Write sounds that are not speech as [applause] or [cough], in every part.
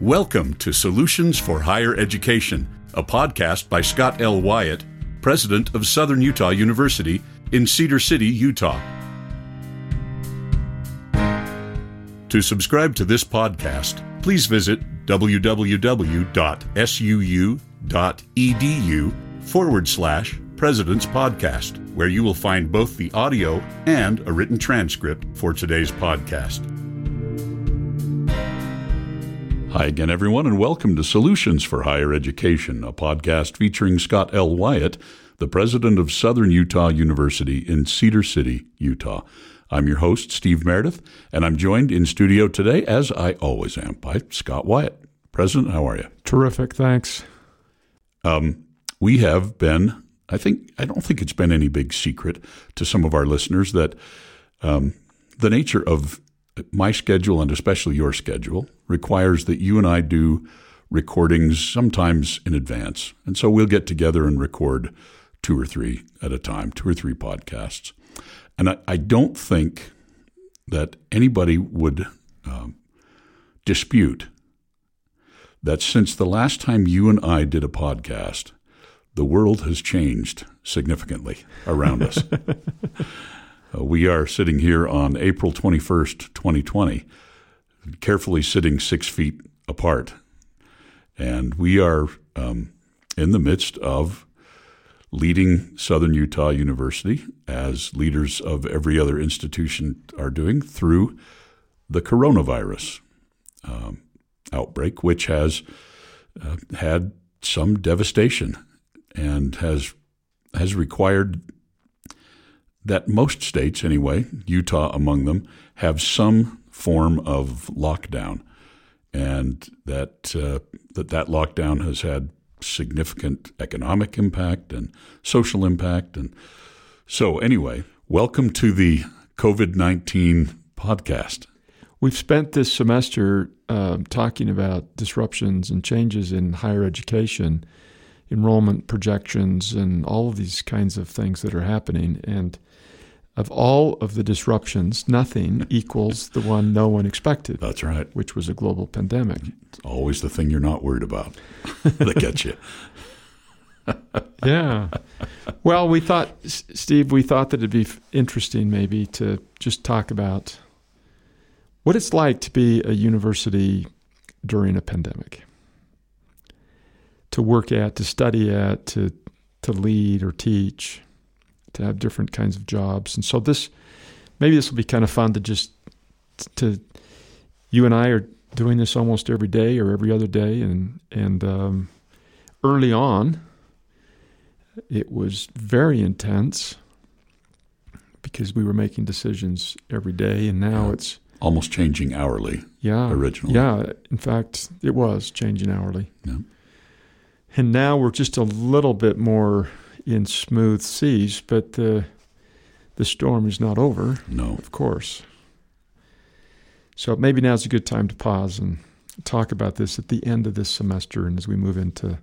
Welcome to Solutions for Higher Education, a podcast by Scott L. Wyatt, president of Southern Utah University in Cedar City, Utah. To subscribe to this podcast, please visit www.suu.edu forward slash President's Podcast, where you will find both the audio and a written transcript for today's podcast. Hi again, everyone, and welcome to Solutions for Higher Education, a podcast featuring Scott L. Wyatt, the president of Southern Utah University in Cedar City, Utah. I'm your host, Steve Meredith, and I'm joined in studio today, as I always am, by Scott Wyatt. President, how are you? Terrific, thanks. Um, we have been, I think, I don't think it's been any big secret to some of our listeners that um, the nature of my schedule and especially your schedule requires that you and I do recordings sometimes in advance. And so we'll get together and record two or three at a time, two or three podcasts. And I, I don't think that anybody would um, dispute that since the last time you and I did a podcast, the world has changed significantly around us. [laughs] uh, we are sitting here on April 21st, 2020, carefully sitting six feet apart. And we are um, in the midst of leading Southern Utah University, as leaders of every other institution are doing, through the coronavirus um, outbreak, which has uh, had some devastation and has has required that most states, anyway, Utah among them, have some form of lockdown, and that uh, that that lockdown has had significant economic impact and social impact. And so, anyway, welcome to the COVID 19 podcast. We've spent this semester um, talking about disruptions and changes in higher education, enrollment projections, and all of these kinds of things that are happening. And of all of the disruptions, nothing equals the one no one expected. That's right. Which was a global pandemic. It's always the thing you're not worried about [laughs] that gets you. [laughs] yeah. Well, we thought, Steve, we thought that it'd be interesting maybe to just talk about what it's like to be a university during a pandemic, to work at, to study at, to to lead or teach, to have different kinds of jobs. And so this, maybe this will be kind of fun to just to you and I are doing this almost every day or every other day, and and um, early on, it was very intense because we were making decisions every day, and now yeah. it's almost changing hourly. Yeah, originally. Yeah, in fact, it was changing hourly. Yeah. And now we're just a little bit more in smooth seas, but the the storm is not over. No, of course. So maybe now's a good time to pause and talk about this at the end of this semester and as we move into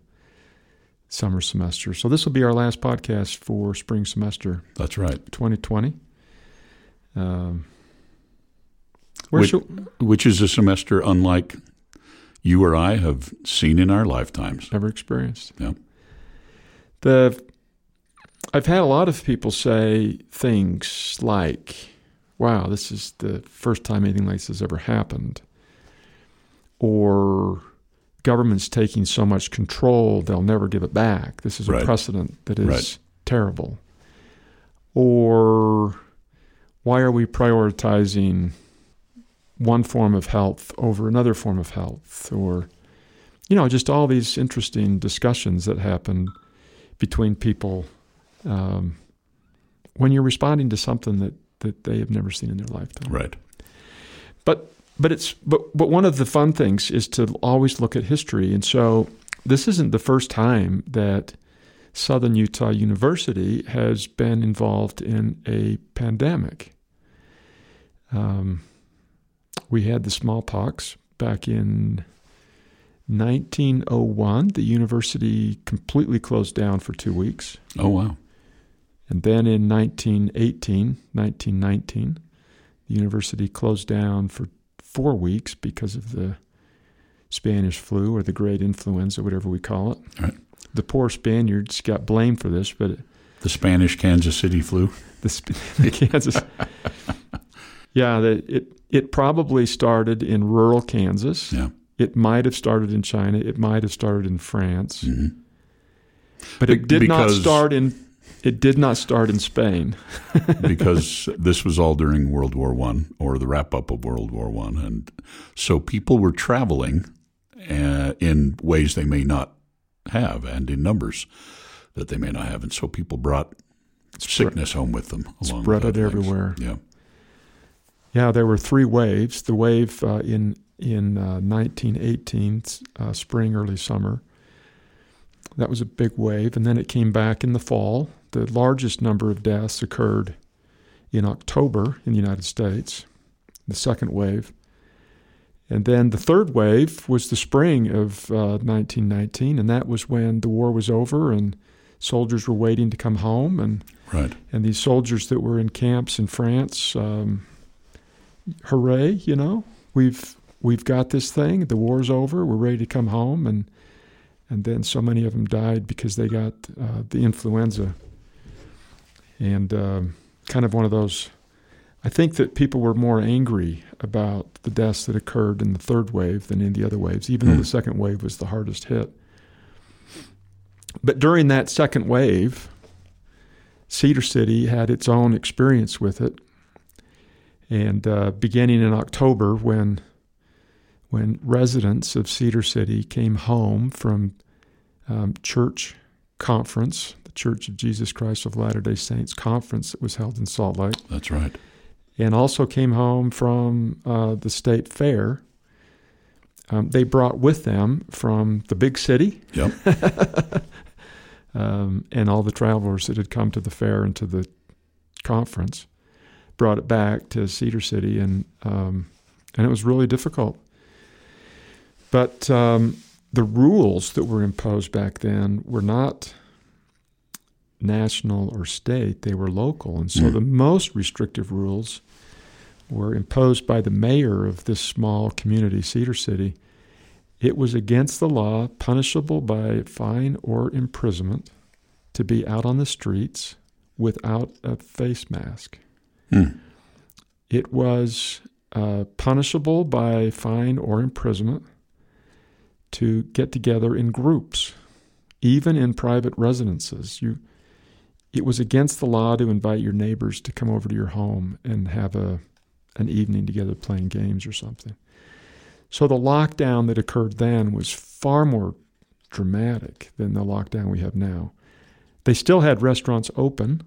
summer semester. So this will be our last podcast for spring semester. That's right, 2020. Um, which, which is a semester unlike you or I have seen in our lifetimes. Ever experienced. Yeah. The I've had a lot of people say things like, wow, this is the first time anything like this has ever happened. Or government's taking so much control, they'll never give it back. This is a precedent that is right. terrible. Or why are we prioritizing one form of health over another form of health? Or, you know, just all these interesting discussions that happen between people um, when you're responding to something that, that they have never seen in their lifetime. Right. But but it's but but one of the fun things is to always look at history, and so this isn't the first time that Southern Utah University has been involved in a pandemic. Um, we had the smallpox back in 1901. The university completely closed down for two weeks. Oh wow! And then in 1918, 1919, the university closed down for four weeks because of the Spanish flu or the great influenza, whatever we call it. Right. The poor Spaniards got blamed for this, but The Spanish Kansas City flu. the, [laughs] the Kansas. [laughs] yeah, the, it it probably started in rural Kansas. Yeah. It might have started in China. It might have started in France. Mhm. But it did not start in. It did not start in Spain. [laughs] because this was all during World War One or the wrap up of World War One, and so people were traveling uh, in ways they may not have, and in numbers that they may not have, and so people brought sickness home with them. Along Spread it everywhere. Yeah, Yeah, there were three waves. The wave uh, in in uh, 1918, uh, spring, early summer. That was a big wave, and then it came back in the fall. The largest number of deaths occurred in October in the United States, the second wave. And then the third wave was the spring of uh, 1919, and that was when the war was over and soldiers were waiting to come home, and right. and these soldiers that were in camps in France, um, hooray! You know, we've we've got this thing. The war's over. We're ready to come home, and and then so many of them died because they got uh, the influenza, and um, kind of one of those. I think that people were more angry about the deaths that occurred in the third wave than in the other waves, even though Hmm. the second wave was the hardest hit. But during that second wave, Cedar City had its own experience with it. And uh, beginning in October, when when residents of Cedar City came home from um, church conference, Church of Jesus Christ of Latter Day Saints conference that was held in Salt Lake, That's right. and also came home from uh, the state fair. Um, they brought with them from the big city Yep. [laughs] um, and all the travelers that had come to the fair and to the conference brought it back to Cedar City, and um, and it was really difficult. But um, the rules that were imposed back then were not national or state; they were local, and so Mm. the most restrictive rules were imposed by the mayor of this small community, Cedar City. It was against the law, punishable by fine or imprisonment, to be out on the streets without a face mask. Hmm. It was uh, punishable by fine or imprisonment to get together in groups, even in private residences. You, it was against the law to invite your neighbors to come over to your home and have a an evening together playing games or something. So the lockdown that occurred then was far more dramatic than the lockdown we have now. They still had restaurants open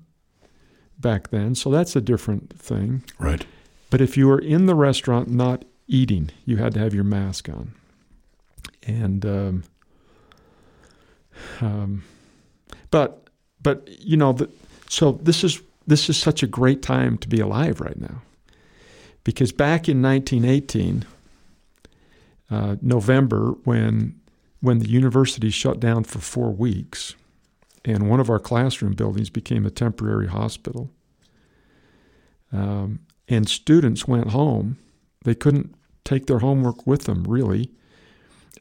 back then, so that's a different thing. Right. But if you were in the restaurant not eating, you had to have your mask on. And um, um, but but you know the, so this is this is such a great time to be alive right now, because back in 1918, uh, November when when the university shut down for four weeks, and one of our classroom buildings became a temporary hospital. Um, and students went home. They couldn't take their homework with them, really.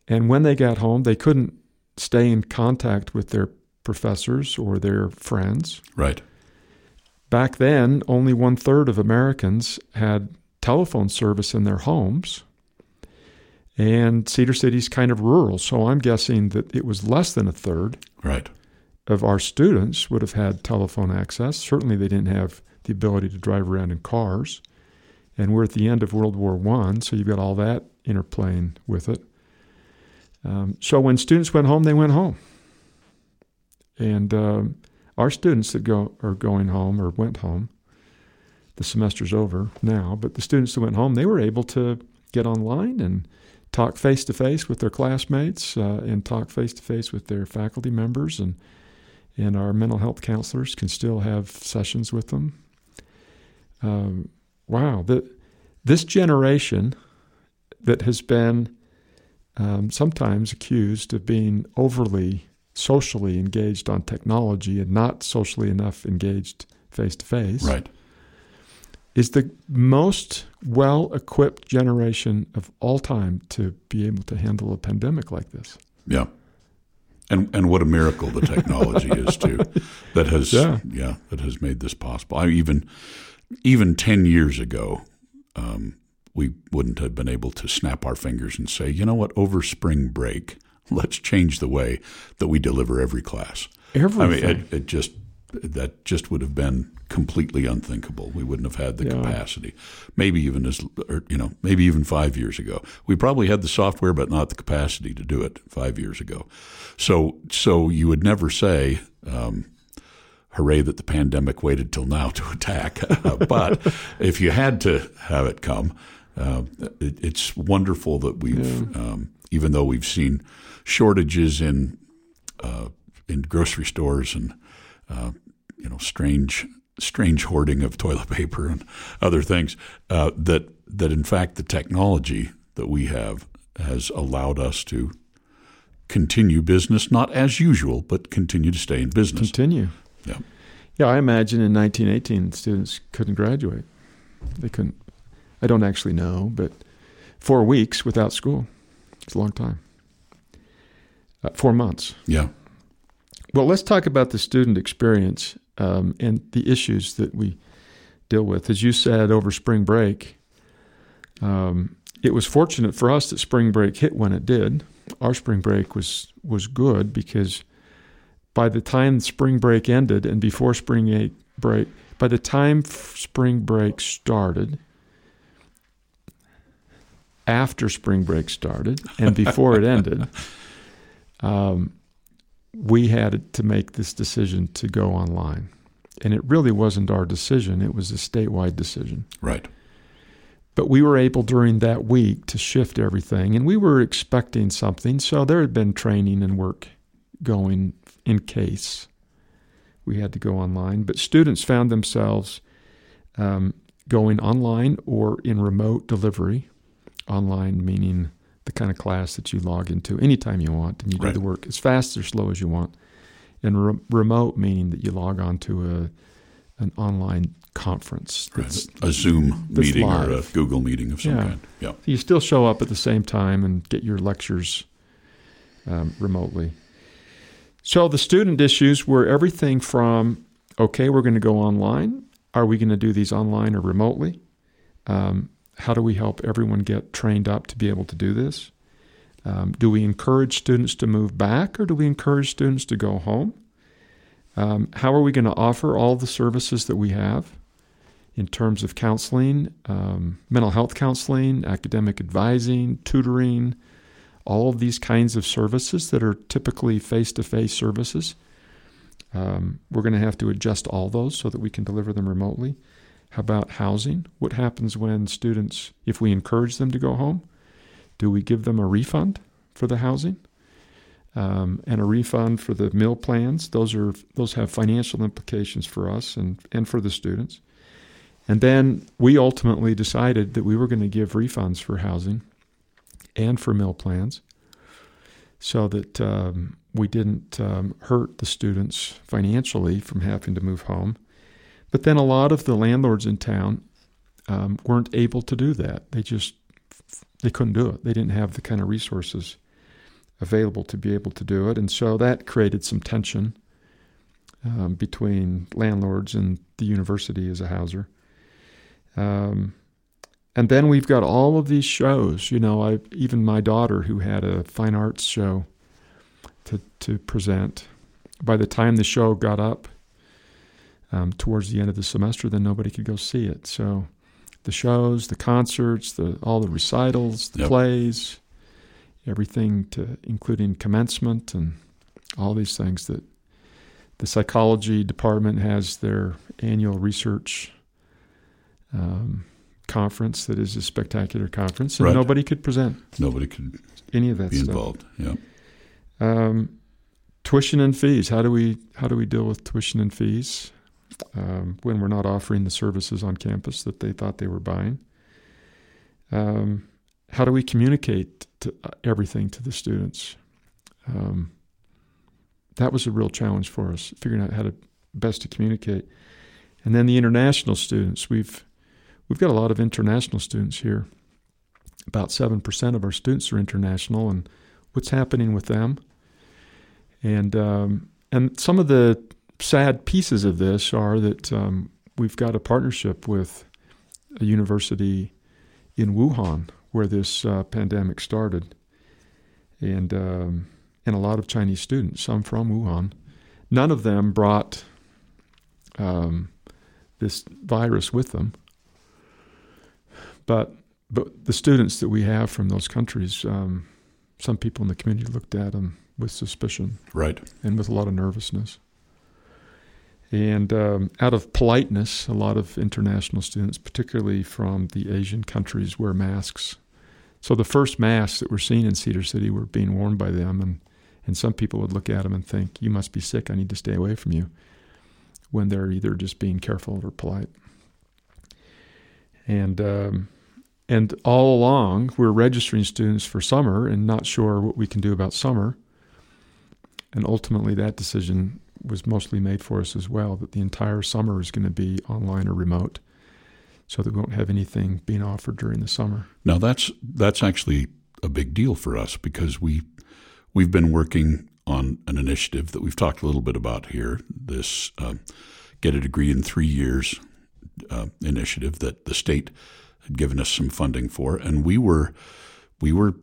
And when they got home, they couldn't stay in contact with their professors or their friends. Right. Back then, only one third of Americans had telephone service in their homes. And Cedar City's kind of rural, so I'm guessing that it was less than a third Right. of our students would have had telephone access. Certainly, they didn't have the ability to drive around in cars. And we're at the end of World War One, so you've got all that interplaying with it. Um, so when students went home, they went home. And um, our students that go are going home or went home. The semester's over now, but the students that went home, they were able to get online and talk face to face with their classmates uh, and talk face to face with their faculty members and and our mental health counselors can still have sessions with them. Um, wow, the, this generation that has been um, sometimes accused of being overly socially engaged on technology and not socially enough engaged face to face. Right. is the most well equipped generation of all time to be able to handle a pandemic like this. Yeah. And and what a miracle the technology [laughs] is too, that has Yeah. yeah. that has made this possible. I even even ten years ago, um, we wouldn't have been able to snap our fingers and say, you know what, over spring break, let's change the way that we deliver every class. Everything. I mean, it, it just that just would have been completely unthinkable. We wouldn't have had the Yeah. capacity. Maybe even as or, you know, maybe even five years ago, we probably had the software, but not the capacity to do it five years ago. So, so you would never say. Um, Hooray that the pandemic waited till now to attack. [laughs] but if you had to have it come, uh, it, it's wonderful that we've, um, even though we've seen shortages in uh, in grocery stores and uh, you know strange strange hoarding of toilet [laughs] paper and other things uh, that that in fact the technology that we have has allowed us to continue business not as usual but continue to stay in business Continue. Yeah. Yeah, I imagine in 1918 students couldn't graduate. They couldn't. I don't actually know, but four weeks without school. It's a long time. Uh, four months. yeah Well, let's talk about the student experience um, and the issues that we deal with. As you said, over spring break, um, it was fortunate for us that spring break hit when it did. Our spring break was was good because by the time spring break ended and before spring break, by the time spring break started, after spring break started, and before it ended, [laughs] um, we had to make this decision to go online. And it really wasn't our decision, it was a statewide decision. right But we were able during that week to shift everything, and we were expecting something. So there had been training and work going in case we had to go online. But students found themselves um, going online or in remote delivery. Online meaning the kind of class that you log into anytime you want, and you Right. do the work as fast or slow as you want. And re- remote meaning that you log on to a an online conference. right a zoom that's meeting or a google meeting of some Yeah. kind yeah you still show up at the same time and get your lectures um, remotely. So the student issues were everything from okay, we're going to go online. Are we going to do these online or remotely? Um, how do we help everyone get trained up to be able to do this? Um, do we encourage students to move back or do we encourage students to go home? Um, how are we going to offer all the services that we have in terms of counseling, um, mental health counseling, academic advising, tutoring, all of these kinds of services that are typically face to face services? Um, we're going to have to adjust all those so that we can deliver them remotely. How about housing? What happens when students, if we encourage them to go home, do we give them a refund for the housing um, and a refund for the meal plans? Those are those have financial implications for us and and for the students. And then we ultimately decided that we were going to give refunds for housing and for meal plans, so that um, we didn't um, hurt the students financially from having to move home. But then a lot of the landlords in town um, weren't able to do that. They just they couldn't do it. They didn't have the kind of resources available to be able to do it, and so that created some tension um, between landlords and the university as a houser. Um, and then we've got all of these shows. You know, I even my daughter who had a fine arts show to to present. By the time the show got up um, towards the end of the semester, then nobody could go see it. So the shows, the concerts, the all the recitals, the Yep. plays, everything to including commencement and all these things that the psychology department has their annual research um, conference that is a spectacular conference, and Right. nobody could present nobody could any of that be stuff. involved yeah Um, tuition and fees. How do we how do we deal with tuition and fees um, when we're not offering the services on campus that they thought they were buying? Um, how do we communicate to, uh, everything to the students? Um, that was a real challenge for us, figuring out how to best to communicate. And then the international students. We've we've got a lot of international students here. About seven percent of our students are international, and what's happening with them? And um, and some of the sad pieces of this are that um, we've got a partnership with a university in Wuhan where this uh, pandemic started, and um, and a lot of Chinese students, some from Wuhan. None of them brought um, this virus with them, but but the students that we have from those countries, um, some people in the community looked at them with suspicion, Right. and with a lot of nervousness. And um, out of politeness, a lot of international students, particularly from the Asian countries, wear masks. So the first masks that were seen in Cedar City were being worn by them, and, and some people would look at them and think, "You must be sick. I need to stay away from you." When they're either just being careful or polite. And um, and all along, we're registering students for summer and not sure what we can do about summer. And ultimately, that decision was mostly made for us as well that the entire summer is going to be online or remote so that we won't have anything being offered during the summer. Now that's that's actually a big deal for us because we we've been working on an initiative that we've talked a little bit about here. This uh, get a degree in three years uh, initiative that the state had given us some funding for, and we were we were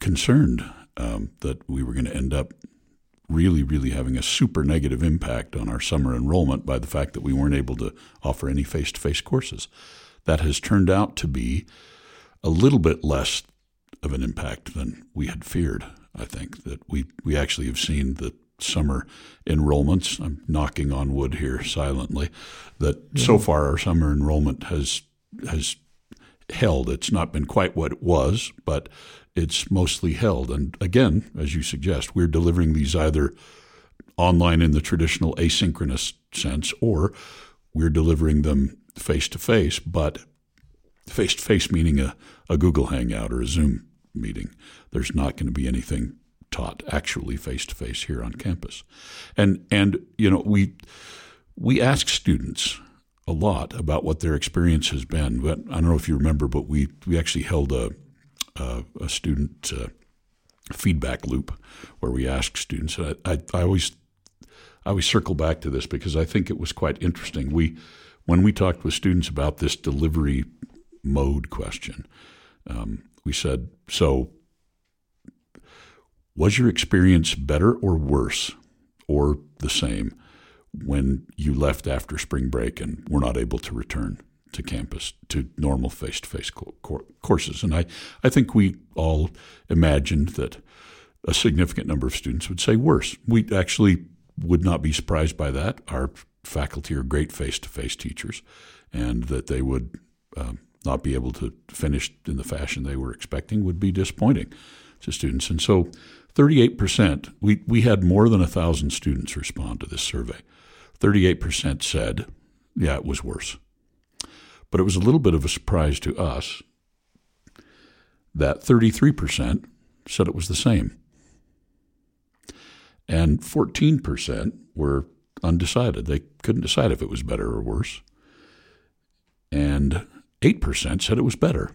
concerned um, that we were going to end up really, really having a super negative impact on our summer enrollment by the fact that we weren't able to offer any face to face courses. That has turned out to be a little bit less of an impact than we had feared. I think that we, we actually have seen that summer enrollments, I'm knocking on wood here silently, that so far our summer enrollment has has held. It's not been quite what it was, but it's mostly held. And again, as you suggest, we're delivering these either online in the traditional asynchronous sense, or we're delivering them face to face, but face to face meaning a, a Google Hangout or a Zoom meeting. There's not going to be anything taught actually face to face here on campus. And and you know, we we ask students a lot about what their experience has been. But I don't know if you remember, but we we actually held a a, a student uh, feedback loop where we asked students. I, I, I always I always circle back to this because I think it was quite interesting. We when we talked with students about this delivery mode question, um, we said, "So, was your experience better or worse, or the same?" when you left after spring break and were not able to return to campus to normal face to face courses. And I, I think we all imagined that a significant number of students would say worse. We actually would not be surprised by that. Our faculty are great face to face teachers, and that they would um, not be able to finish in the fashion they were expecting would be disappointing to students. And so 38%, we, we had more than 1,000 students respond to this survey. 38% said, yeah, it was worse. But it was a little bit of a surprise to us that 33% said it was the same. And 14% were undecided. They couldn't decide if it was better or worse. And 8% said it was better.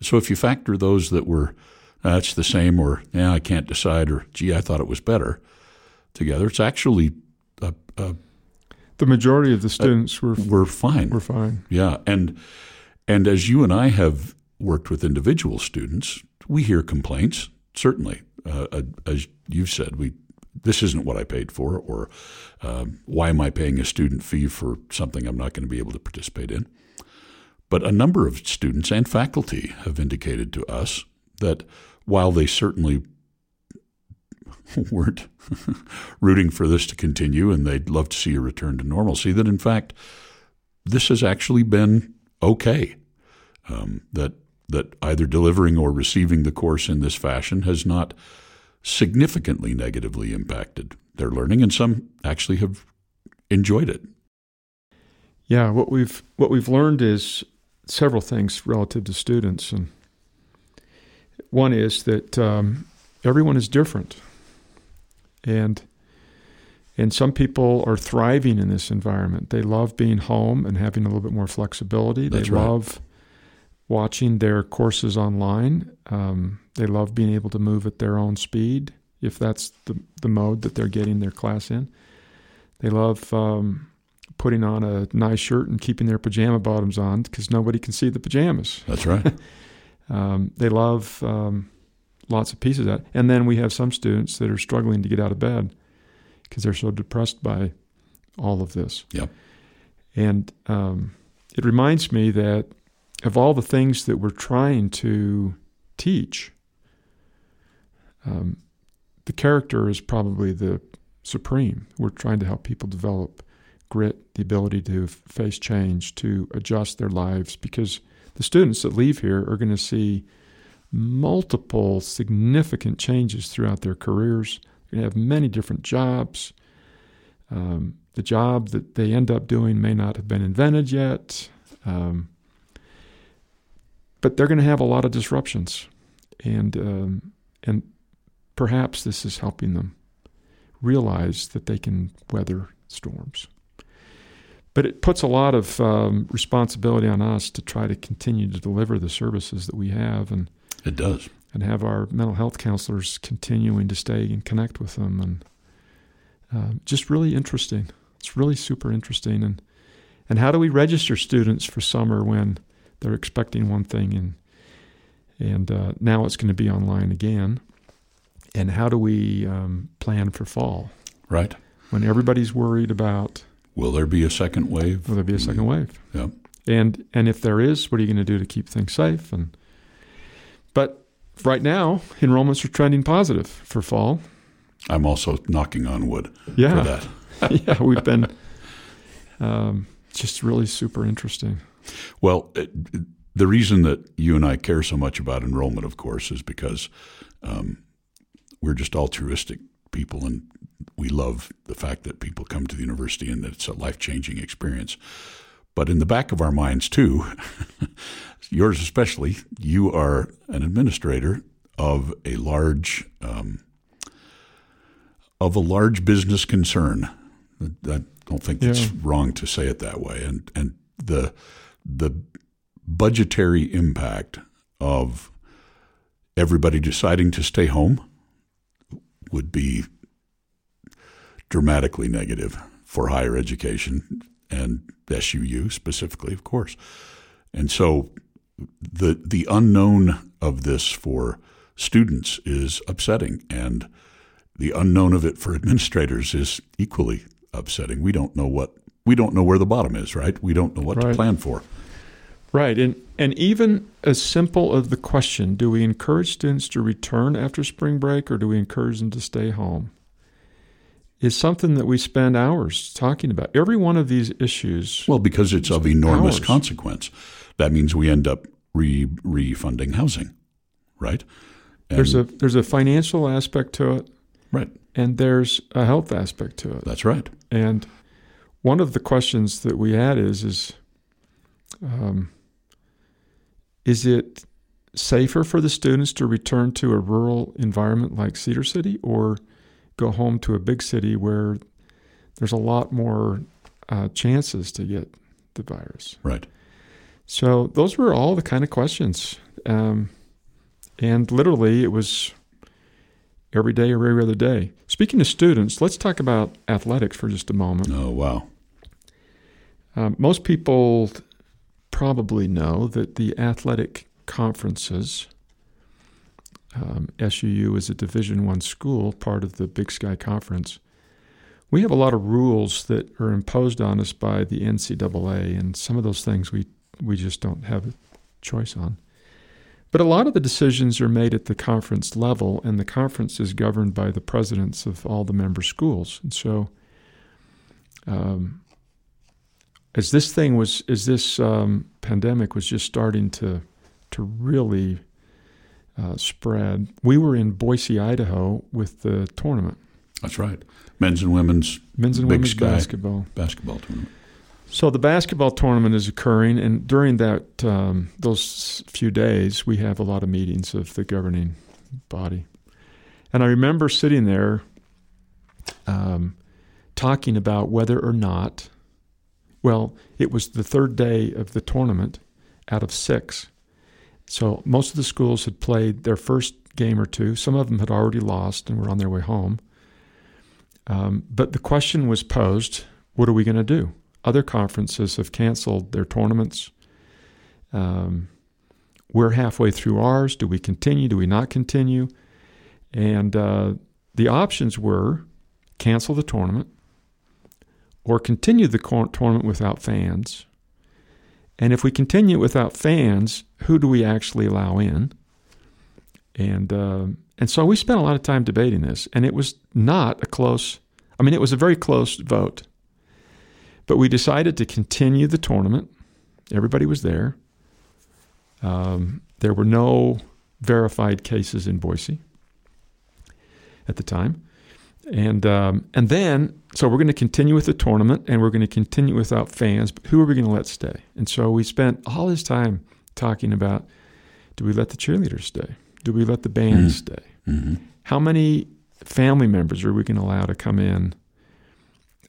So if you factor those that were, that's uh, the same, or, yeah, I can't decide, or, gee, I thought it was better, together, it's actually a, a the majority of the students were were fine. Were fine. Yeah, and and as you and I have worked with individual students, we hear complaints. Certainly, uh, uh as you've said, we this isn't what I paid for, or um, why am I paying a student fee for something I'm not going to be able to participate in? But a number of students and faculty have indicated to us that while they certainly [laughs] weren't [laughs] rooting for this to continue and they'd love to see a return to normalcy, that in fact, this has actually been okay. Um, that that either delivering or receiving the course in this fashion has not significantly negatively impacted their learning, and some actually have enjoyed it. Yeah, what we've what we've learned is several things relative to students, and one is that um, everyone is different and And some people are thriving in this environment. They love being home and having a little bit more flexibility. That's they right. love watching their courses online. Um, they love being able to move at their own speed if that's the, the mode that they're getting their class in. They love um, putting on a nice shirt and keeping their pajama bottoms on because nobody can see the pajamas. That's right. [laughs] Um, they love um, lots of pieces of that. And then we have some students that are struggling to get out of bed because they're so depressed by all of this. Yep. And um, it reminds me that of all the things that we're trying to teach, um, the character is probably the supreme. We're trying to help people develop grit, the ability to f- face change, to adjust their lives, because the students that leave here are going to see multiple significant changes throughout their careers. They're going to have many different jobs. Um, the job that they end up doing may not have been invented yet, um, but they're going to have a lot of disruptions, and um, and perhaps this is helping them realize that they can weather storms. But it puts a lot of um, responsibility on us to try to continue to deliver the services that we have, and It does. and have our mental health counselors continuing to stay and connect with them and uh, just really interesting it's really super interesting and and how do we register students for summer when they're expecting one thing and and uh, now it's going to be online again and how do we um, plan for fall Right. when everybody's worried about Will there be a second wave? will there be a second wave Yep. and and if there is what are you going to do to keep things safe and right now enrollments are trending positive for fall I'm also knocking on wood yeah for that. [laughs] yeah, we've been um, just really super interesting. Well, it, the reason that you and I care so much about enrollment, of course, is because um, we're just altruistic people and we love the fact that people come to the university and that it's a life changing experience. But in the back of our minds, too, [laughs] yours especially, you are an administrator of a large um, of a large business concern. I don't think it's Yeah. wrong to say it that way. And and the the budgetary impact of everybody deciding to stay home would be dramatically negative for higher education and SUU specifically, of course. And so the the unknown of this for students is upsetting and the unknown of it for administrators is equally upsetting. We don't know what we don't know where the bottom is, right? We don't know what to plan for. Right, and and even as simple as the question: Do we encourage students to return after spring break, or do we encourage them to stay home? Is something that we spend hours talking about. Every one of these issues. Well, because it's of enormous Hours. consequence. That means we end up re refunding housing, right? And- there's a there's a financial aspect to it, right. and there's a health aspect to it. That's right. And one of the questions that we had is is um, is it safer for the students to return to a rural environment like Cedar City or go home to a big city where there's a lot more uh, chances to get the virus? Right. So those were all the kind of questions. Um, and literally, it was every day or every other day. Speaking of students, let's talk about athletics for just a moment. Oh wow. Um, most people probably know that the athletic conferences, um, SUU is a Division One school, part of the Big Sky Conference. We have a lot of rules that are imposed on us by the NCAA, and some of those things we we just don't have a choice on. But a lot of the decisions are made at the conference level, and the conference is governed by the presidents of all the member schools. And so, um, as this thing was, as this um, pandemic was just starting to to really uh, spread, we were in Boise, Idaho, with the tournament, That's right. Men's and women's men's and women's basketball. basketball tournament. So the basketball tournament is occurring, and during that um, those few days, we have a lot of meetings of the governing body. And I remember sitting there, um, talking about whether or not, well, it was the third day of the tournament out of six. So most of the schools had played their first game or two. Some of them had already lost and were on their way home. Um, but the question was posed what are we going to do? Other conferences have canceled their tournaments. Um, we're halfway through ours. Do we continue? Do we not continue? And uh, the options were cancel the tournament or continue the tournament without fans. And if we continue without fans, who do we actually allow in? And uh, and so we spent a lot of time debating this, and it was not a close. I mean, it was a very close vote. But we decided to continue the tournament. Everybody was there. Um, there were no verified cases in Boise at the time. And um, and then so we're going to continue with the tournament and we're going to continue without fans. But who are we going to let stay? And so we spent all this time talking about: Do we let the cheerleaders stay? Do we let the band mm-hmm. stay? Mm-hmm. How many family members are we going to allow to come in?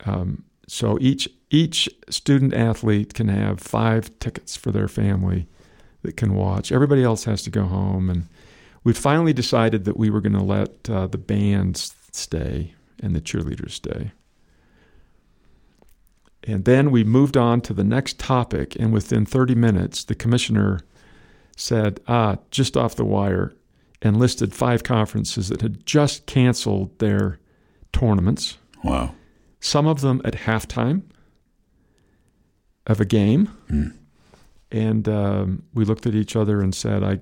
Um, so each each student athlete can have five tickets for their family that can watch. Everybody else has to go home, and we finally decided that we were going to let uh, the bands stay and the cheerleaders stay. And then we moved on to the next topic, and within 30 minutes, the commissioner said, Ah, just off the wire, and listed five conferences that had just canceled their tournaments. Wow. Some of them at halftime of a game. Mm. And um, we looked at each other and said, I,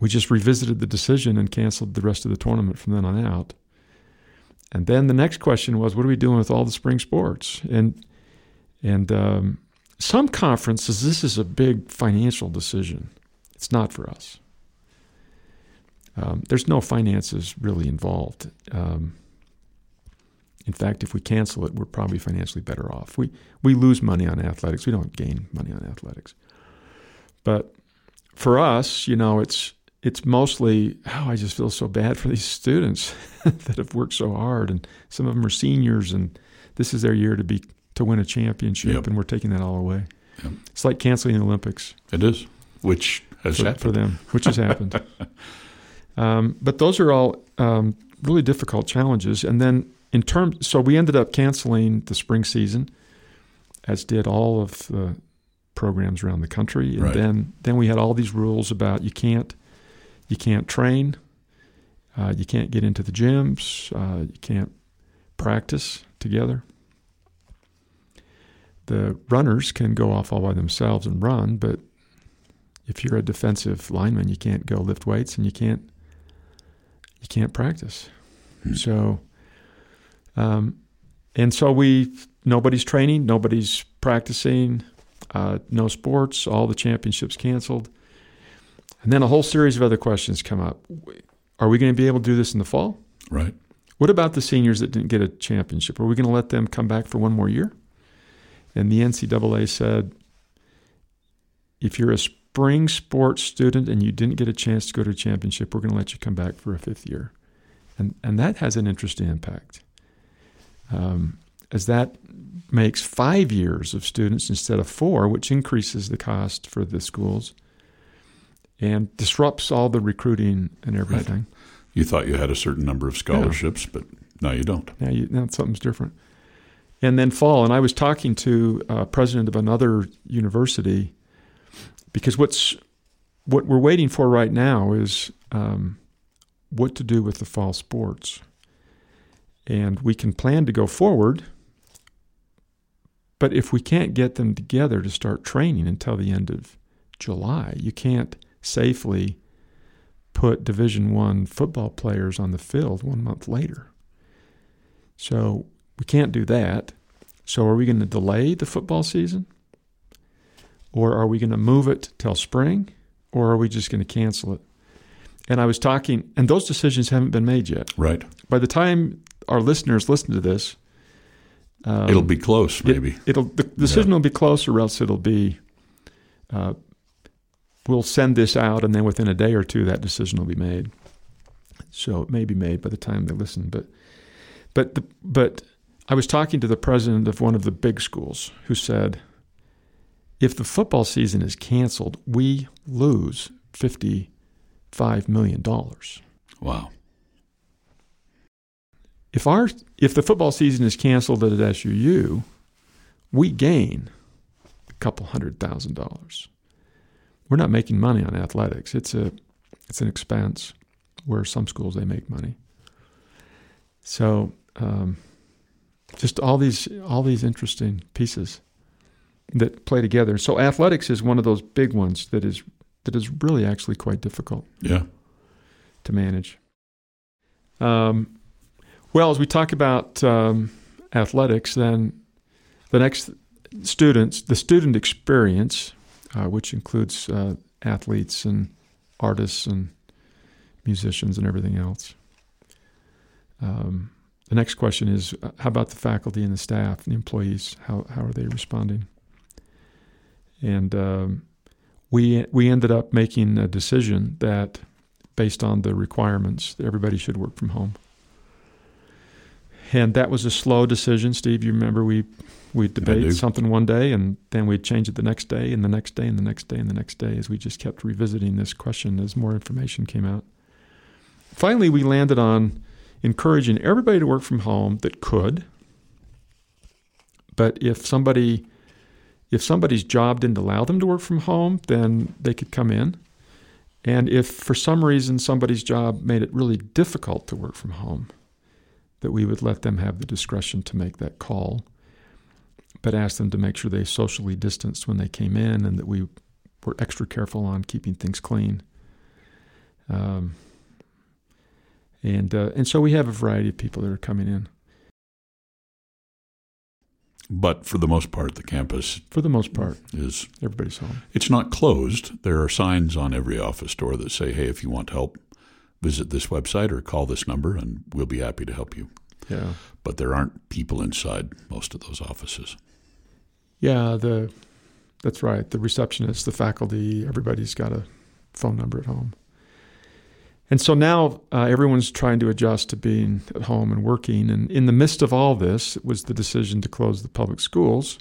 we just revisited the decision and canceled the rest of the tournament from then on out. And then the next question was, what are we doing with all the spring sports? And and um, some conferences, this is a big financial decision. It's not for us. Um, there's no finances really involved. Um, in fact, if we cancel it, we're probably financially better off. We we lose money on athletics. We don't gain money on athletics. But for us, you know, it's it's mostly oh, I just feel so bad for these students [laughs] that have worked so hard, and some of them are seniors, and this is their year to be to win a championship, yep. and we're taking that all away. Yep. It's like canceling the Olympics. It is, which has for, happened for them, which has happened. [laughs] um, but those are all um, really difficult challenges, and then in terms, so we ended up canceling the spring season, as did all of the programs around the country, and right. then then we had all these rules about you can't you can't train, uh, you can't get into the gyms, uh, you can't practice together. The runners can go off all by themselves and run, but if you're a defensive lineman, you can't go lift weights and you can't you can't practice. Hmm. So um, and so we nobody's training, nobody's practicing, uh, no sports, all the championships canceled. And then a whole series of other questions come up. Are we going to be able to do this in the fall? Right. What about the seniors that didn't get a championship? Are we going to let them come back for one more year? And the NCAA said if you're a spring sports student and you didn't get a chance to go to a championship, we're going to let you come back for a fifth year. And, and that has an interesting impact um, as that makes five years of students instead of four, which increases the cost for the schools and disrupts all the recruiting and everything. You thought you had a certain number of scholarships, yeah. but now you don't. Now, you, now something's different. And then fall, and I was talking to a president of another university because what's what we're waiting for right now is um, what to do with the fall sports. And we can plan to go forward. But if we can't get them together to start training until the end of July, you can't safely put Division One football players on the field one month later. So we can't do that. So are we going to delay the football season? Or are we going to move it till spring? Or are we just going to cancel it? And I was talking, and those decisions haven't been made yet. Right. By the time our listeners listen to this, um, it'll be close. Maybe it, will the decision yeah. will be close, or else it'll be. Uh, we'll send this out, and then within a day or two, that decision will be made. So it may be made by the time they listen, but but the, but I was talking to the president of one of the big schools who said, if the football season is canceled, we lose $55 million. Wow. If, our, if the football season is canceled at SUU, we gain a couple hundred thousand dollars. We're not making money on athletics. It's a it's an expense where some schools they make money. So um, just all these all these interesting pieces that play together. So athletics is one of those big ones that is that is really actually quite difficult. Yeah. To manage. Um, well, as we talk about um, athletics, then the next students, the student experience, uh, which includes uh, athletes and artists and musicians and everything else. Um, the next question is uh, how about the faculty and the staff and employees? How, how are they responding? And um, we, we ended up making a decision that, based on the requirements, everybody should work from home. And that was a slow decision, Steve. You remember we we'd debate something one day and then we'd change it the next day and the next day and the next day and the next day as we just kept revisiting this question as more information came out. Finally, we landed on encouraging everybody to work from home that could. But if somebody if somebody's job didn't allow them to work from home, then they could come in. And if for some reason somebody's job made it really difficult to work from home, that we would let them have the discretion to make that call, but asked them to make sure they socially distanced when they came in and that we were extra careful on keeping things clean. Um, and uh, and so we have a variety of people that are coming in. But for the most part, the campus, for the most part, is everybody's home. It's not closed. There are signs on every office door that say, "Hey, if you want help, visit this website or call this number, and we'll be happy to help you." Yeah. But there aren't people inside most of those offices. Yeah, the that's right. The receptionist, the faculty, everybody's got a phone number at home. And so now uh, everyone's trying to adjust to being at home and working. And in the midst of all this, it was the decision to close the public schools.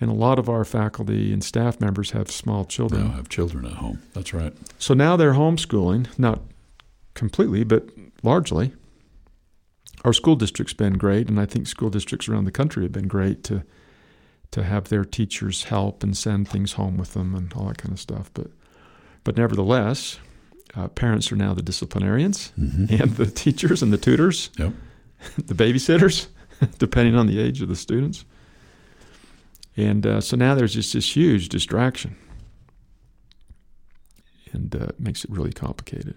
And a lot of our faculty and staff members have small children. Now have children at home. That's right. So now they're homeschooling, not completely, but largely. Our school district's been great, and I think school districts around the country have been great to to have their teachers help and send things home with them and all that kind of stuff. But but nevertheless, uh, parents are now the disciplinarians mm-hmm. and the teachers and the tutors, yep. [laughs] the babysitters, [laughs] depending on the age of the students. And uh, so now there's just this huge distraction. And uh, it makes it really complicated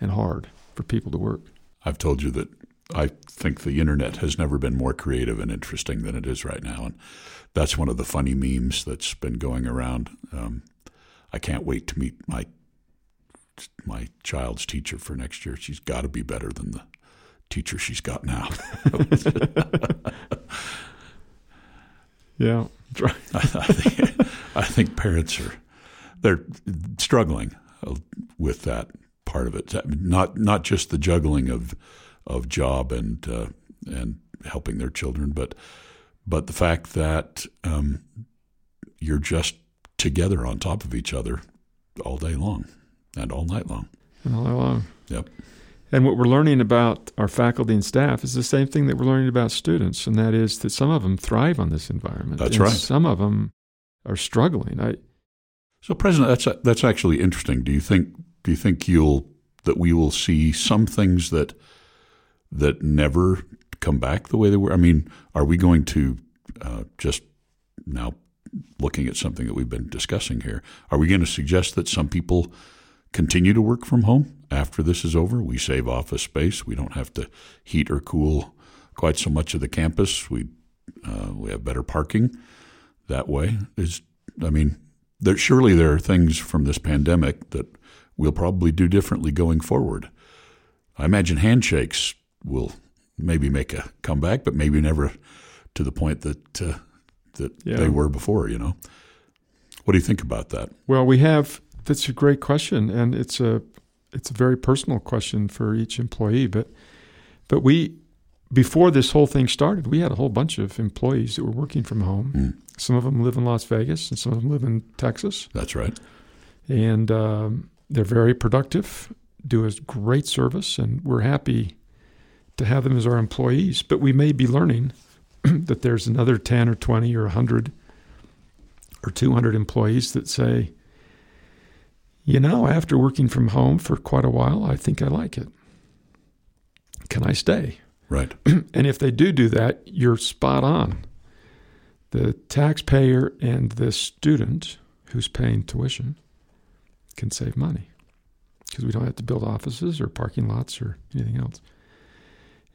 and hard for people to work. I've told you that I think the internet has never been more creative and interesting than it is right now. And that's one of the funny memes that's been going around. Um, I can't wait to meet my my child's teacher for next year. She's got to be better than the teacher she's got now. [laughs] yeah, [laughs] I, I, think, I think parents are they're struggling with that part of it. Not not just the juggling of of job and uh, and helping their children, but but the fact that um, you're just together on top of each other all day long and all night long. And all night long. Yep. And what we're learning about our faculty and staff is the same thing that we're learning about students, and that is that some of them thrive on this environment. That's right. Some of them are struggling. I, so, President, that's that's actually interesting. Do you think do you think you'll that we will see some things that that never come back the way they were? I mean, are we going to uh, just now looking at something that we've been discussing here? Are we going to suggest that some people continue to work from home after this is over. We save office space. We don't have to heat or cool quite so much of the campus. We uh, we have better parking that way. Is I mean, there surely there are things from this pandemic that we'll probably do differently going forward. I imagine handshakes will maybe make a comeback, but maybe never to the point that uh, that yeah. they were before. You know, what do you think about that? Well, we have that's a great question, and it's a it's a very personal question for each employee. But but we before this whole thing started, we had a whole bunch of employees that were working from home. Mm. Some of them live in Las Vegas, and some of them live in Texas, That's right. and um, they're very productive, do us great service, and we're happy to have them as our employees. But we may be learning [clears throat] that there's another ten or twenty or hundred or two hundred employees that say, you know, after working from home for quite a while, I think I like it. Can I stay? Right. [clears throat] And if they do do that, you're spot on. The taxpayer and the student who's paying tuition can save money because we don't have to build offices or parking lots or anything else.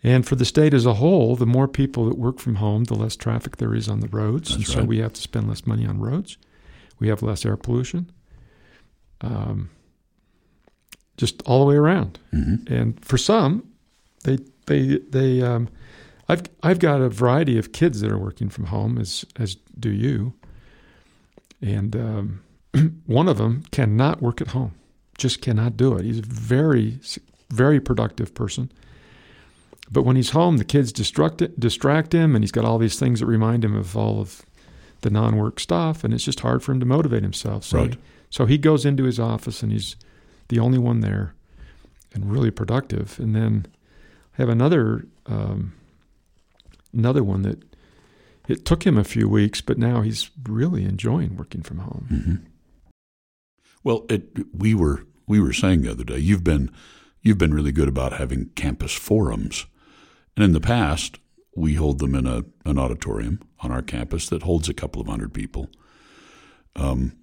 And for the state as a whole, the more people that work from home, the less traffic there is on the roads. That's and so right. we have to spend less money on roads. We have less air pollution. Um, just all the way around. hmm And for some, they they they um, I've I've got a variety of kids that are working from home as as do you. And um, [clears throat] one of them cannot work at home, just cannot do it. He's a very very productive person. But when he's home, the kids distract distract him, and he's got all these things that remind him of all of the non-work stuff, and it's just hard for him to motivate himself. So, Right. so he goes into his office, and he's the only one there, and really productive. And then I have another um, another one that it took him a few weeks, but now he's really enjoying working from home. hmm Well, it, we were we were saying the other day you've been you've been really good about having campus forums, and in the past we hold them in a an auditorium on our campus that holds a couple of hundred people. Um,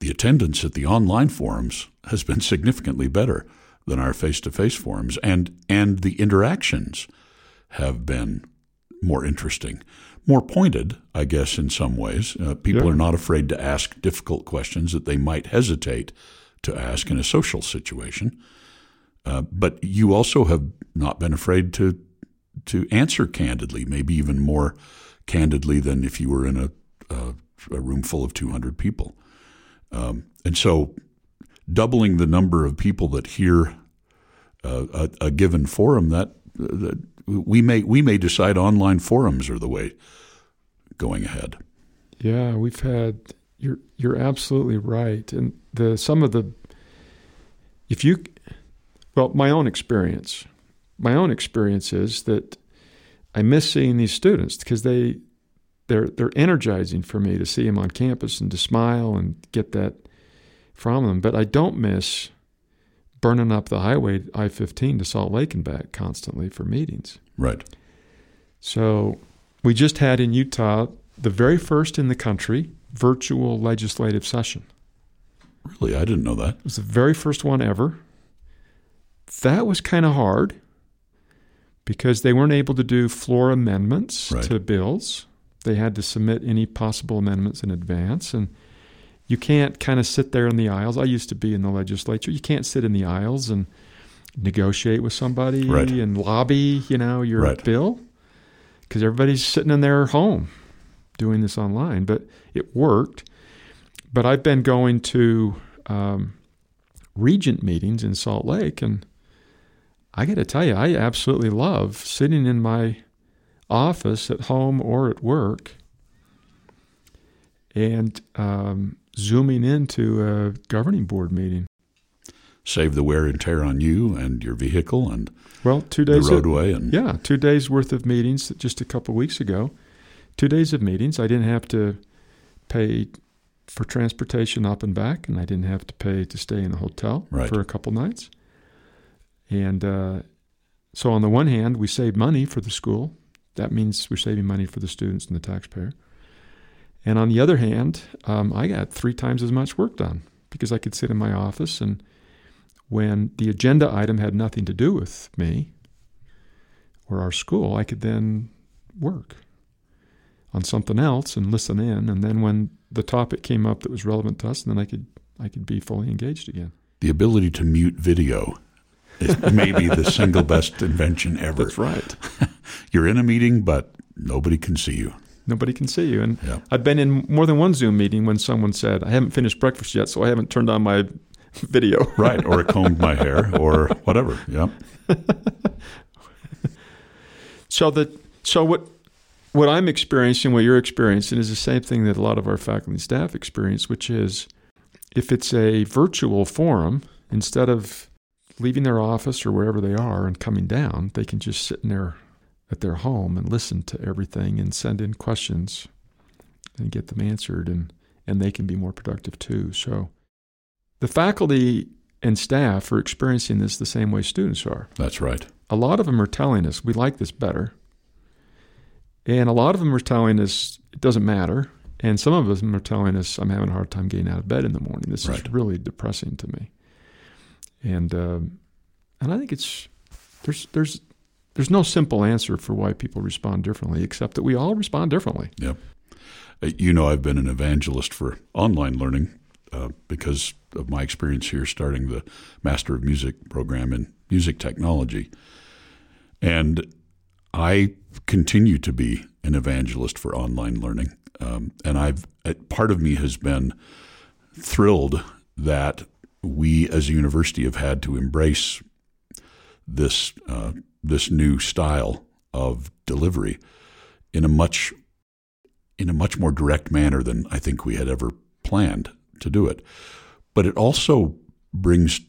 the attendance at the online forums has been significantly better than our face-to-face forums, and and the interactions have been more interesting, more pointed, I guess, in some ways. Uh, people Yeah. are not afraid to ask difficult questions that they might hesitate to ask in a social situation. Uh, but you also have not been afraid to to answer candidly, maybe even more candidly than if you were in a a, a room full of 200 people. Um, and so, doubling the number of people that hear uh, a, a given forum, that, that we may we may decide online forums are the way going ahead. Yeah, we've had you're you're absolutely right. And the some of the if you well, my own experience. My own experience is that I miss seeing these students because they they're they're energizing for me to see them on campus and to smile and get that from them. But I don't miss burning up the highway I fifteen to Salt Lake and back constantly for meetings. Right. So we just had in Utah the very first in the country virtual legislative session. Really, I didn't know that. It was the very first one ever. That was kind of hard because they weren't able to do floor amendments Right. to bills. They had to submit any possible amendments in advance. And you can't kind of sit there in the aisles. I used to be in the legislature. You can't sit in the aisles and negotiate with somebody Right. and lobby, you know, your Right. bill because everybody's sitting in their home doing this online. But it worked. But I've been going to um, regent meetings in Salt Lake, and I got to tell you, I absolutely love sitting in my office at home or at work and um, zooming into a governing board meeting. Save the wear and tear on you and your vehicle and Well, two the days. of- roadway and yeah, two days worth of meetings just a couple weeks ago. Two days of meetings. I didn't have to pay for transportation up and back, and I didn't have to pay to stay in a hotel Right. for a couple nights. And uh, so, on the one hand, we save money for the school. That means we're saving money for the students and the taxpayer. And on the other hand, um, I got three times as much work done because I could sit in my office and when the agenda item had nothing to do with me or our school, I could then work on something else and listen in. And then when the topic came up that was relevant to us, then I could I could be fully engaged again. the ability to mute video is maybe the single best invention ever. That's right. [laughs] You're in a meeting, but nobody can see you. Nobody can see you. And Yeah. I've been in more than one Zoom meeting when someone said, I haven't finished breakfast yet, so I haven't turned on my [laughs] video. Right. Or combed my hair or whatever. Yeah. [laughs] So that so what what I'm experiencing, what you're experiencing, is the same thing that a lot of our faculty and staff experience, which is if it's a virtual forum, instead of leaving their office or wherever they are and coming down, they can just sit in their at their home and listen to everything and send in questions and get them answered and and they can be more productive too. So the faculty and staff are experiencing this the same way students are. That's right. A lot of them are telling us we like this better. And a lot of them are telling us it doesn't matter. And some of them are telling us I'm having a hard time getting out of bed in the morning. This Right. is really depressing to me. And um, and I think it's there's there's there's no simple answer for why people respond differently, except that we all respond differently. Uh, You know, I've been an evangelist for online learning uh, because of my experience here starting the Master of Music program in music technology. And I continue to be an evangelist for online learning. Um, and I've uh, part of me has been thrilled that we as a university have had to embrace this uh, this new style of delivery in a much in a much more direct manner than I think we had ever planned to do it. But it also brings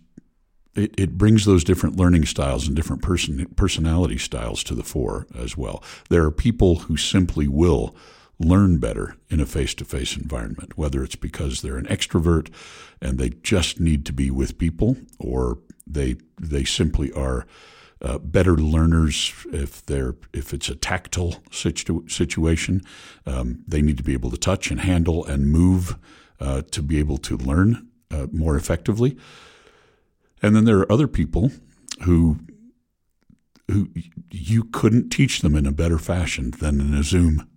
it, it brings those different learning styles and different person personality styles to the fore as well. There are people who simply will learn better in a face-to-face environment, whether it's because they're an extrovert and they just need to be with people, or they they simply are uh, better learners if they're if it's a tactile situ- situation. Um, they need to be able to touch and handle and move uh, to be able to learn uh, more effectively. And then there are other people who who you couldn't teach them in a better fashion than in a Zoom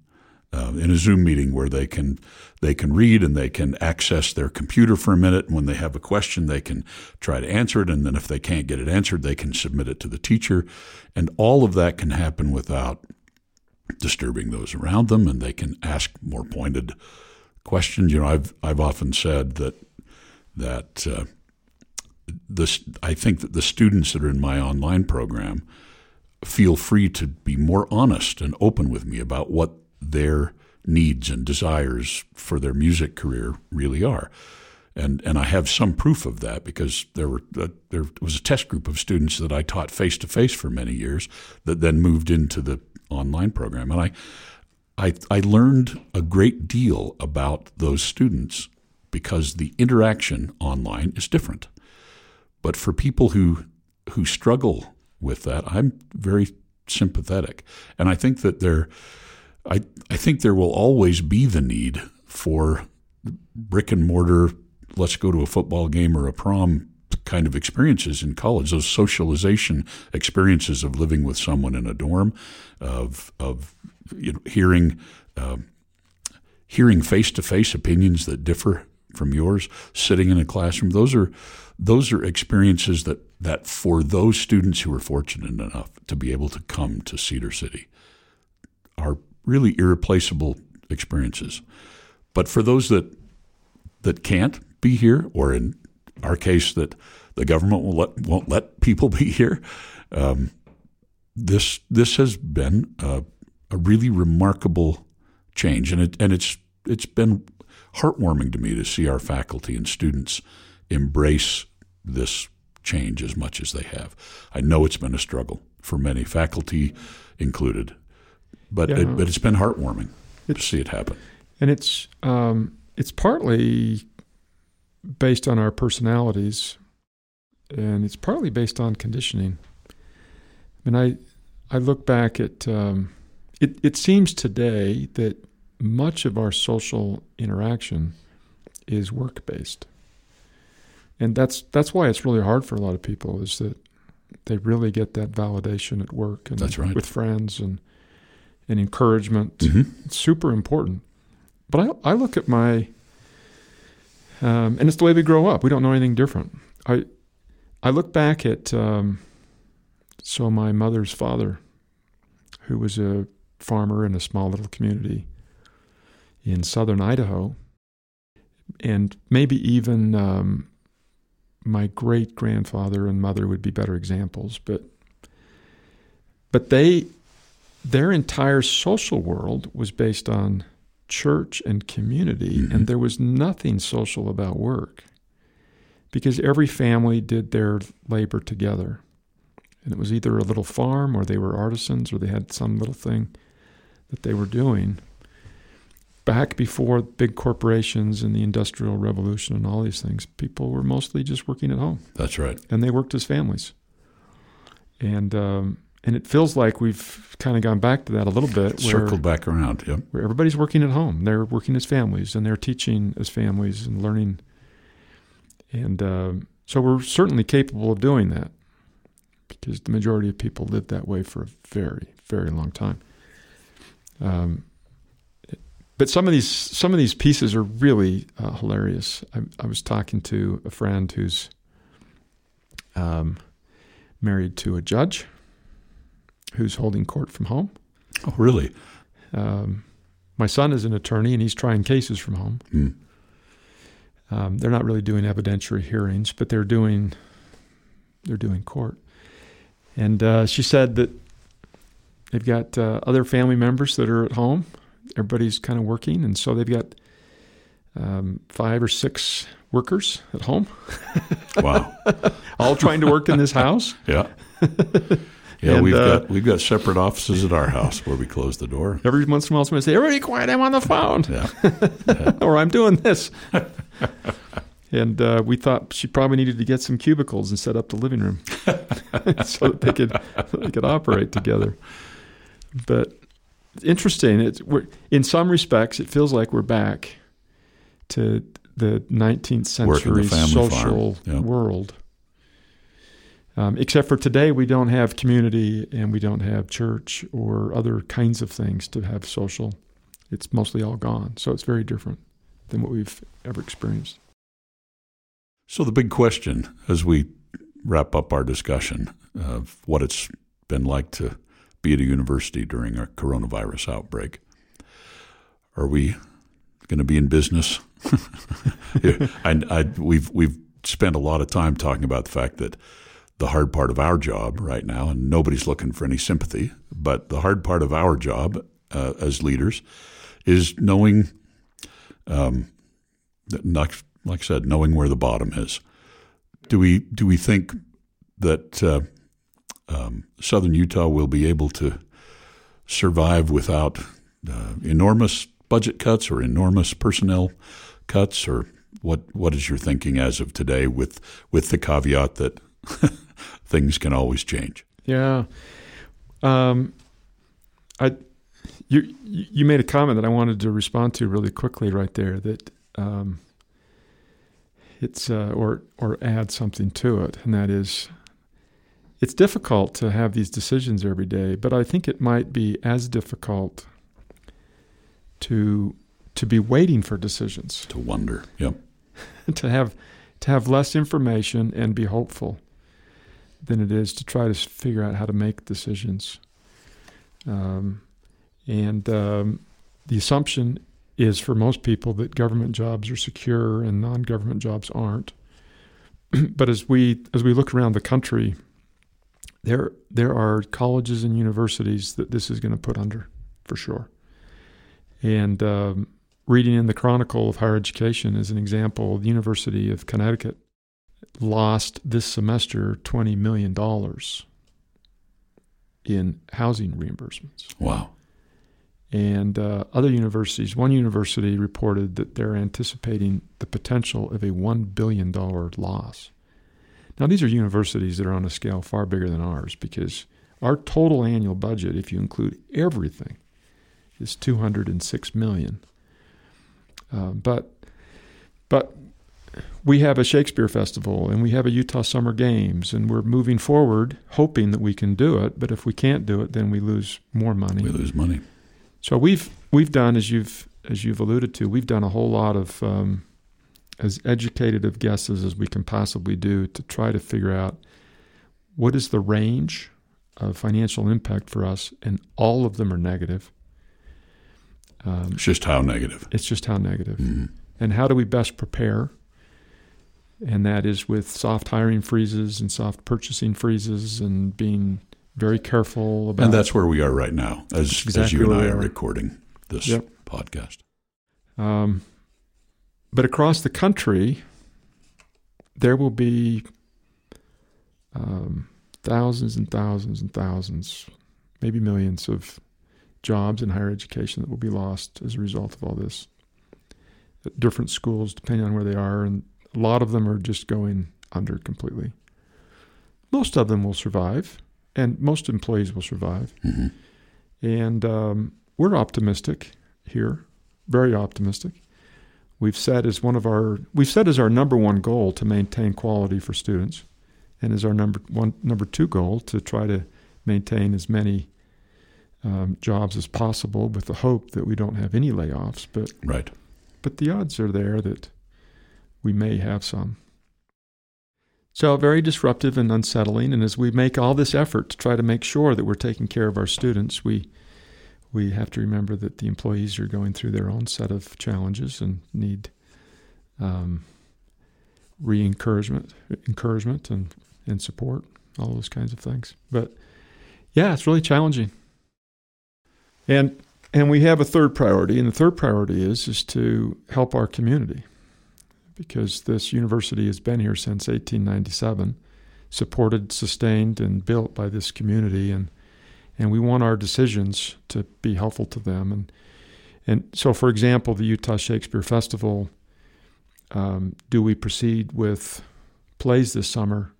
uh, in a Zoom meeting where they can they can read and they can access their computer for a minute. And when they have a question, they can try to answer it. And then if they can't get it answered, they can submit it to the teacher. And all of that can happen without disturbing those around them, and they can ask more pointed questions. You know, I've I've often said that that uh, this I think that the students that are in my online program feel free to be more honest and open with me about what their needs and desires for their music career really are. And, and I have some proof of that because there were uh, there was a test group of students that I taught face to face for many years that then moved into the online program, and I, I I learned a great deal about those students because the interaction online is different. But for people who who struggle with that, I'm very sympathetic, and I think that there, I I think there will always be the need for brick and mortar. Let's go to a football game or a prom kind of experiences in college. Those socialization experiences of living with someone in a dorm, of of you know, hearing um, hearing face to face opinions that differ from yours, sitting in a classroom. Those are those are experiences that that for those students who are fortunate enough to be able to come to Cedar City are really irreplaceable experiences. But for those that that can't be here, or in our case, that the government will let, won't let people [laughs] be here, um, this this has been a, a really remarkable change, and it and it's it's been heartwarming to me to see our faculty and students embrace this change as much as they have. I know it's been a struggle for many, faculty included, but Yeah. it, but it's been heartwarming to see it happen. And it's um, it's partly based on our personalities, and it's partly based on conditioning. I mean, I I look back at um, it. It seems today that much of our social interaction is work based, and that's that's why it's really hard for a lot of people. Is that they really get that validation at work and That's right. with friends and and encouragement Mm-hmm. super important. But I, I look at my, um, and it's the way we grow up. We don't know anything different. I, I look back at, um, so my mother's father, who was a farmer in a small little community in southern Idaho, and maybe even um, my great grandfather and mother would be better examples, but but they their entire social world was based on church and community, Mhm. and there was nothing social about work because every family did their labor together. And it was either a little farm or they were artisans or they had some little thing that they were doing. Back before big corporations and the Industrial Revolution and all these things, people were mostly just working at home That's right. and they worked as families. And um, and it feels like we've kind of gone back to that a little bit, where, Circled back around. Yep. where everybody's working at home. They're working as families and they're teaching as families and learning. And um, so we're certainly capable of doing that because the majority of people lived that way for a very, very long time. Um, but some of these some of these pieces are really uh, hilarious. I, I was talking to a friend who's um, married to a judge who's holding court from home. Oh, really? Um, my son is an attorney and he's trying cases from home. Hmm. Um, they're not really doing evidentiary hearings, but they're doing they're doing court. And uh, she said that they've got uh, other family members that are at home. Everybody's kind of working, and so they've got um, five or six workers at home, Wow. [laughs] all trying to work in this house. Yeah. [laughs] Yeah, And, we've uh, got we've got separate offices at our house where we close the door. Every once in a while, somebody say, "Everybody quiet! I'm on the phone." Yeah. [laughs] or I'm doing this. [laughs] and uh, we thought she probably needed to get some cubicles and set up the living room [laughs] so that they could they could operate together. But interesting. It's we're, in some respects, it feels like we're back to the 19th Work in the century social Yeah. world. Um, except for today, we don't have community and we don't have church or other kinds of things to have social. It's mostly all gone. So it's very different than what we've ever experienced. So the big question as we wrap up our discussion of what it's been like to be at a university during a coronavirus outbreak. Are we going to be in business? [laughs] I, I, we've we've spent a lot of time talking about the fact that the hard part of our job right now, and nobody's looking for any sympathy, but the hard part of our job uh, as leaders is knowing, um, that like, like I said, knowing where the bottom is. Do we do we think that uh, um, Southern Utah will be able to survive without uh, enormous budget cuts or enormous personnel cuts, or what? What is your thinking as of today, with with the caveat that [laughs] things can always change? Yeah. Um, I you you made a comment that I wanted to respond to really quickly right there that um, it's uh, or or add something to it and that is it's difficult to have these decisions every day but I think it might be as difficult to to be waiting for decisions To wonder, yep, [laughs] to have to have less information and be hopeful than it is to try to figure out how to make decisions. Um, and um, the assumption is for most people that government jobs are secure and non-government jobs aren't. [clears throat] but as we as we look around the country, there there are colleges and universities that this is going to put under for sure. And um, reading in the Chronicle of Higher Education is an example, the University of Connecticut lost this semester $20 million in housing reimbursements. wow, And uh, other universities, one university reported that they're anticipating the potential of a $1 billion loss. Now, these are universities that are on a scale far bigger than ours because our total annual budget, if you include everything, is 206 million. Uh, but but we have a Shakespeare festival and we have a Utah Summer Games and we're moving forward hoping that we can do it. But if we can't do it, then we lose more money. we lose money. So we've we've done as you've as you've alluded to, we've done a whole lot of um, as educated of guesses as we can possibly do to try to figure out what is the range of financial impact for us, and all of them are negative. Um, It's just how negative. it's just how negative. Mhm. And how do we best prepare? And that is with soft hiring freezes and soft purchasing freezes and being very careful about. And that's where we are right now, as, exactly as you and I are are. recording this Yep. podcast. Um, but across the country, there will be um, thousands and thousands and thousands, maybe millions of jobs in higher education that will be lost as a result of all this. At different schools, depending on where they are, and a lot of them are just going under completely. Most of them will survive, and most employees will survive. hmm And um, we're optimistic here, very optimistic. We've set as one of our we've set as our number one goal to maintain quality for students, and as our number one number two goal to try to maintain as many um, jobs as possible, with the hope that we don't have any layoffs. But Right. but the odds are there that we may have some. So, very disruptive and unsettling. And as we make all this effort to try to make sure that we're taking care of our students, we we have to remember that the employees are going through their own set of challenges and need um, re-encouragement, encouragement, and and support, all those kinds of things. But yeah, it's really challenging. And and we have a third priority, and the third priority is is to help our community, because this university has been here since 1897, supported, sustained, and built by this community, and and we want our decisions to be helpful to them. And and so, for example, the Utah Shakespeare Festival. Um, do we proceed with plays this summer?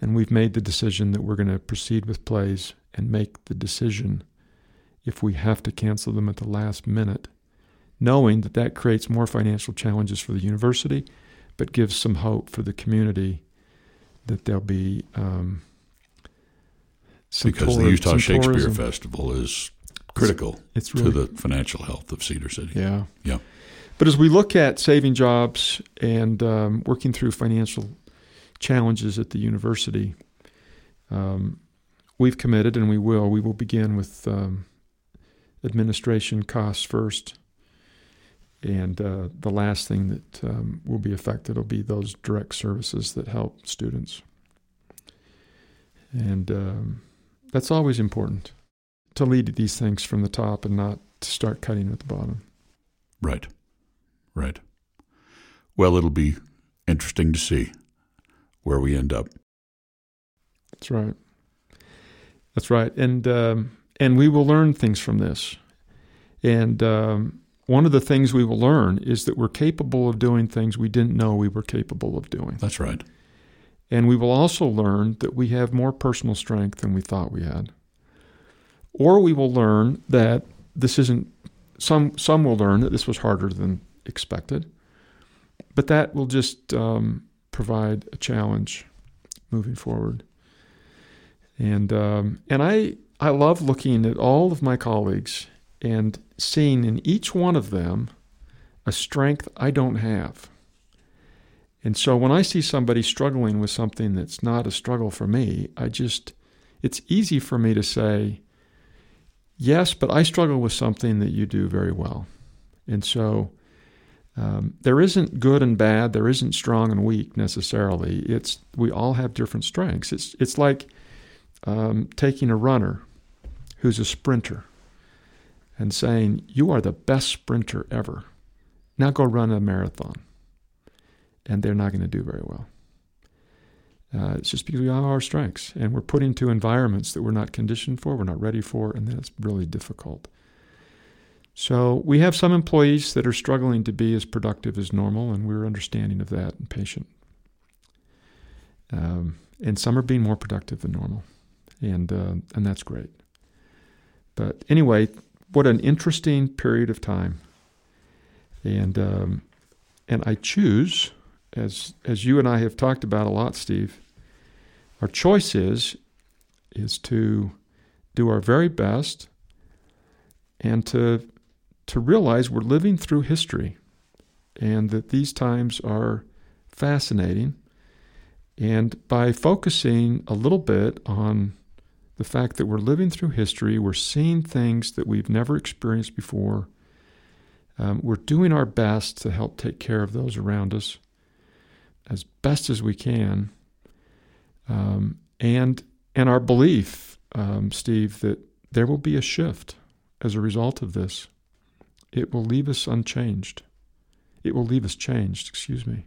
And we've made the decision that we're going to proceed with plays and make the decision if we have to cancel them at the last minute, knowing that that creates more financial challenges for the university, but gives some hope for the community that there'll be um, Because the Utah Shakespeare tourism. Festival is critical It's really to the financial health of Cedar City. yeah Yeah. But as we look at saving jobs and um, working through financial challenges at the university, um, we've committed and we will. We will begin with um, administration costs first. And uh, the last thing that um, will be affected will be those direct services that help students. And um, that's always important to lead these things from the top and not to start cutting at the bottom. Right. Right. Well, it'll be interesting to see where we end up. That's right. That's right. And um, and we will learn things from this. And um, one of the things we will learn is that we're capable of doing things we didn't know we were capable of doing. That's right. And we will also learn that we have more personal strength than we thought we had. Or we will learn that this isn't some some will learn that this was harder than expected. But that will just um, provide a challenge moving forward. And um, and I I love looking at all of my colleagues and seeing in each one of them a strength I don't have. And so when I see somebody struggling with something that's not a struggle for me, I just, it's easy for me to say, yes, but I struggle with something that you do very well. And so um, there isn't good and bad, there isn't strong and weak necessarily. It's, we all have different strengths. It's, it's like um, taking a runner who's a sprinter and saying, you are the best sprinter ever. Now go run a marathon and they're not going to do very well. Uh, it's just because we have our strengths and we're put into environments that we're not conditioned for, we're not ready for, and that's really difficult. So we have some employees that are struggling to be as productive as normal, and we're understanding of that and patient. Um, and some are being more productive than normal, and uh, and that's great. But anyway, what an interesting period of time, and um, and I choose as as you and I have talked about a lot, Steve, our choice is is to do our very best and to to realize we're living through history and that these times are fascinating. And by focusing a little bit on the fact that we're living through history, we're seeing things that we've never experienced before. Um, we're doing our best to help take care of those around us as best as we can, um, and and our belief um, Steve, that there will be a shift as a result of this. It will leave us unchanged. It will leave us changed, excuse me,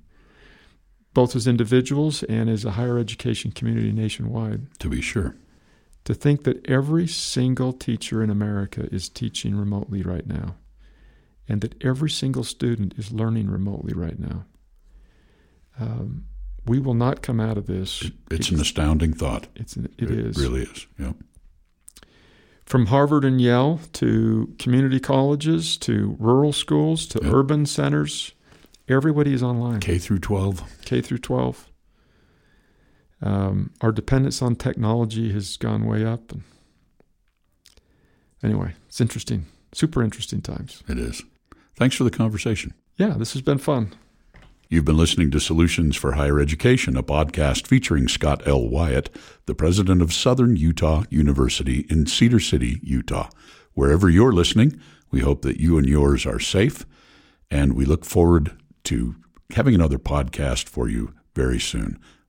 both as individuals and as a higher education community nationwide. To be sure. To think that every single teacher in America is teaching remotely right now, and that every single student is learning remotely right now. Um, we will not come out of this. It, it's an astounding thought. It's an, it, it is. really is. Yeah. From Harvard and Yale to community colleges to rural schools to Yep. urban centers, everybody is online. K through 12. K through 12. Um, our dependence on technology has gone way up. Anyway, it's interesting, super interesting times. It is. Thanks for the conversation. Yeah, this has been fun. You've been listening to Solutions for Higher Education, a podcast featuring Scott L. Wyatt, the president of Southern Utah University in Cedar City, Utah. Wherever you're listening, we hope that you and yours are safe, and we look forward to having another podcast for you very soon.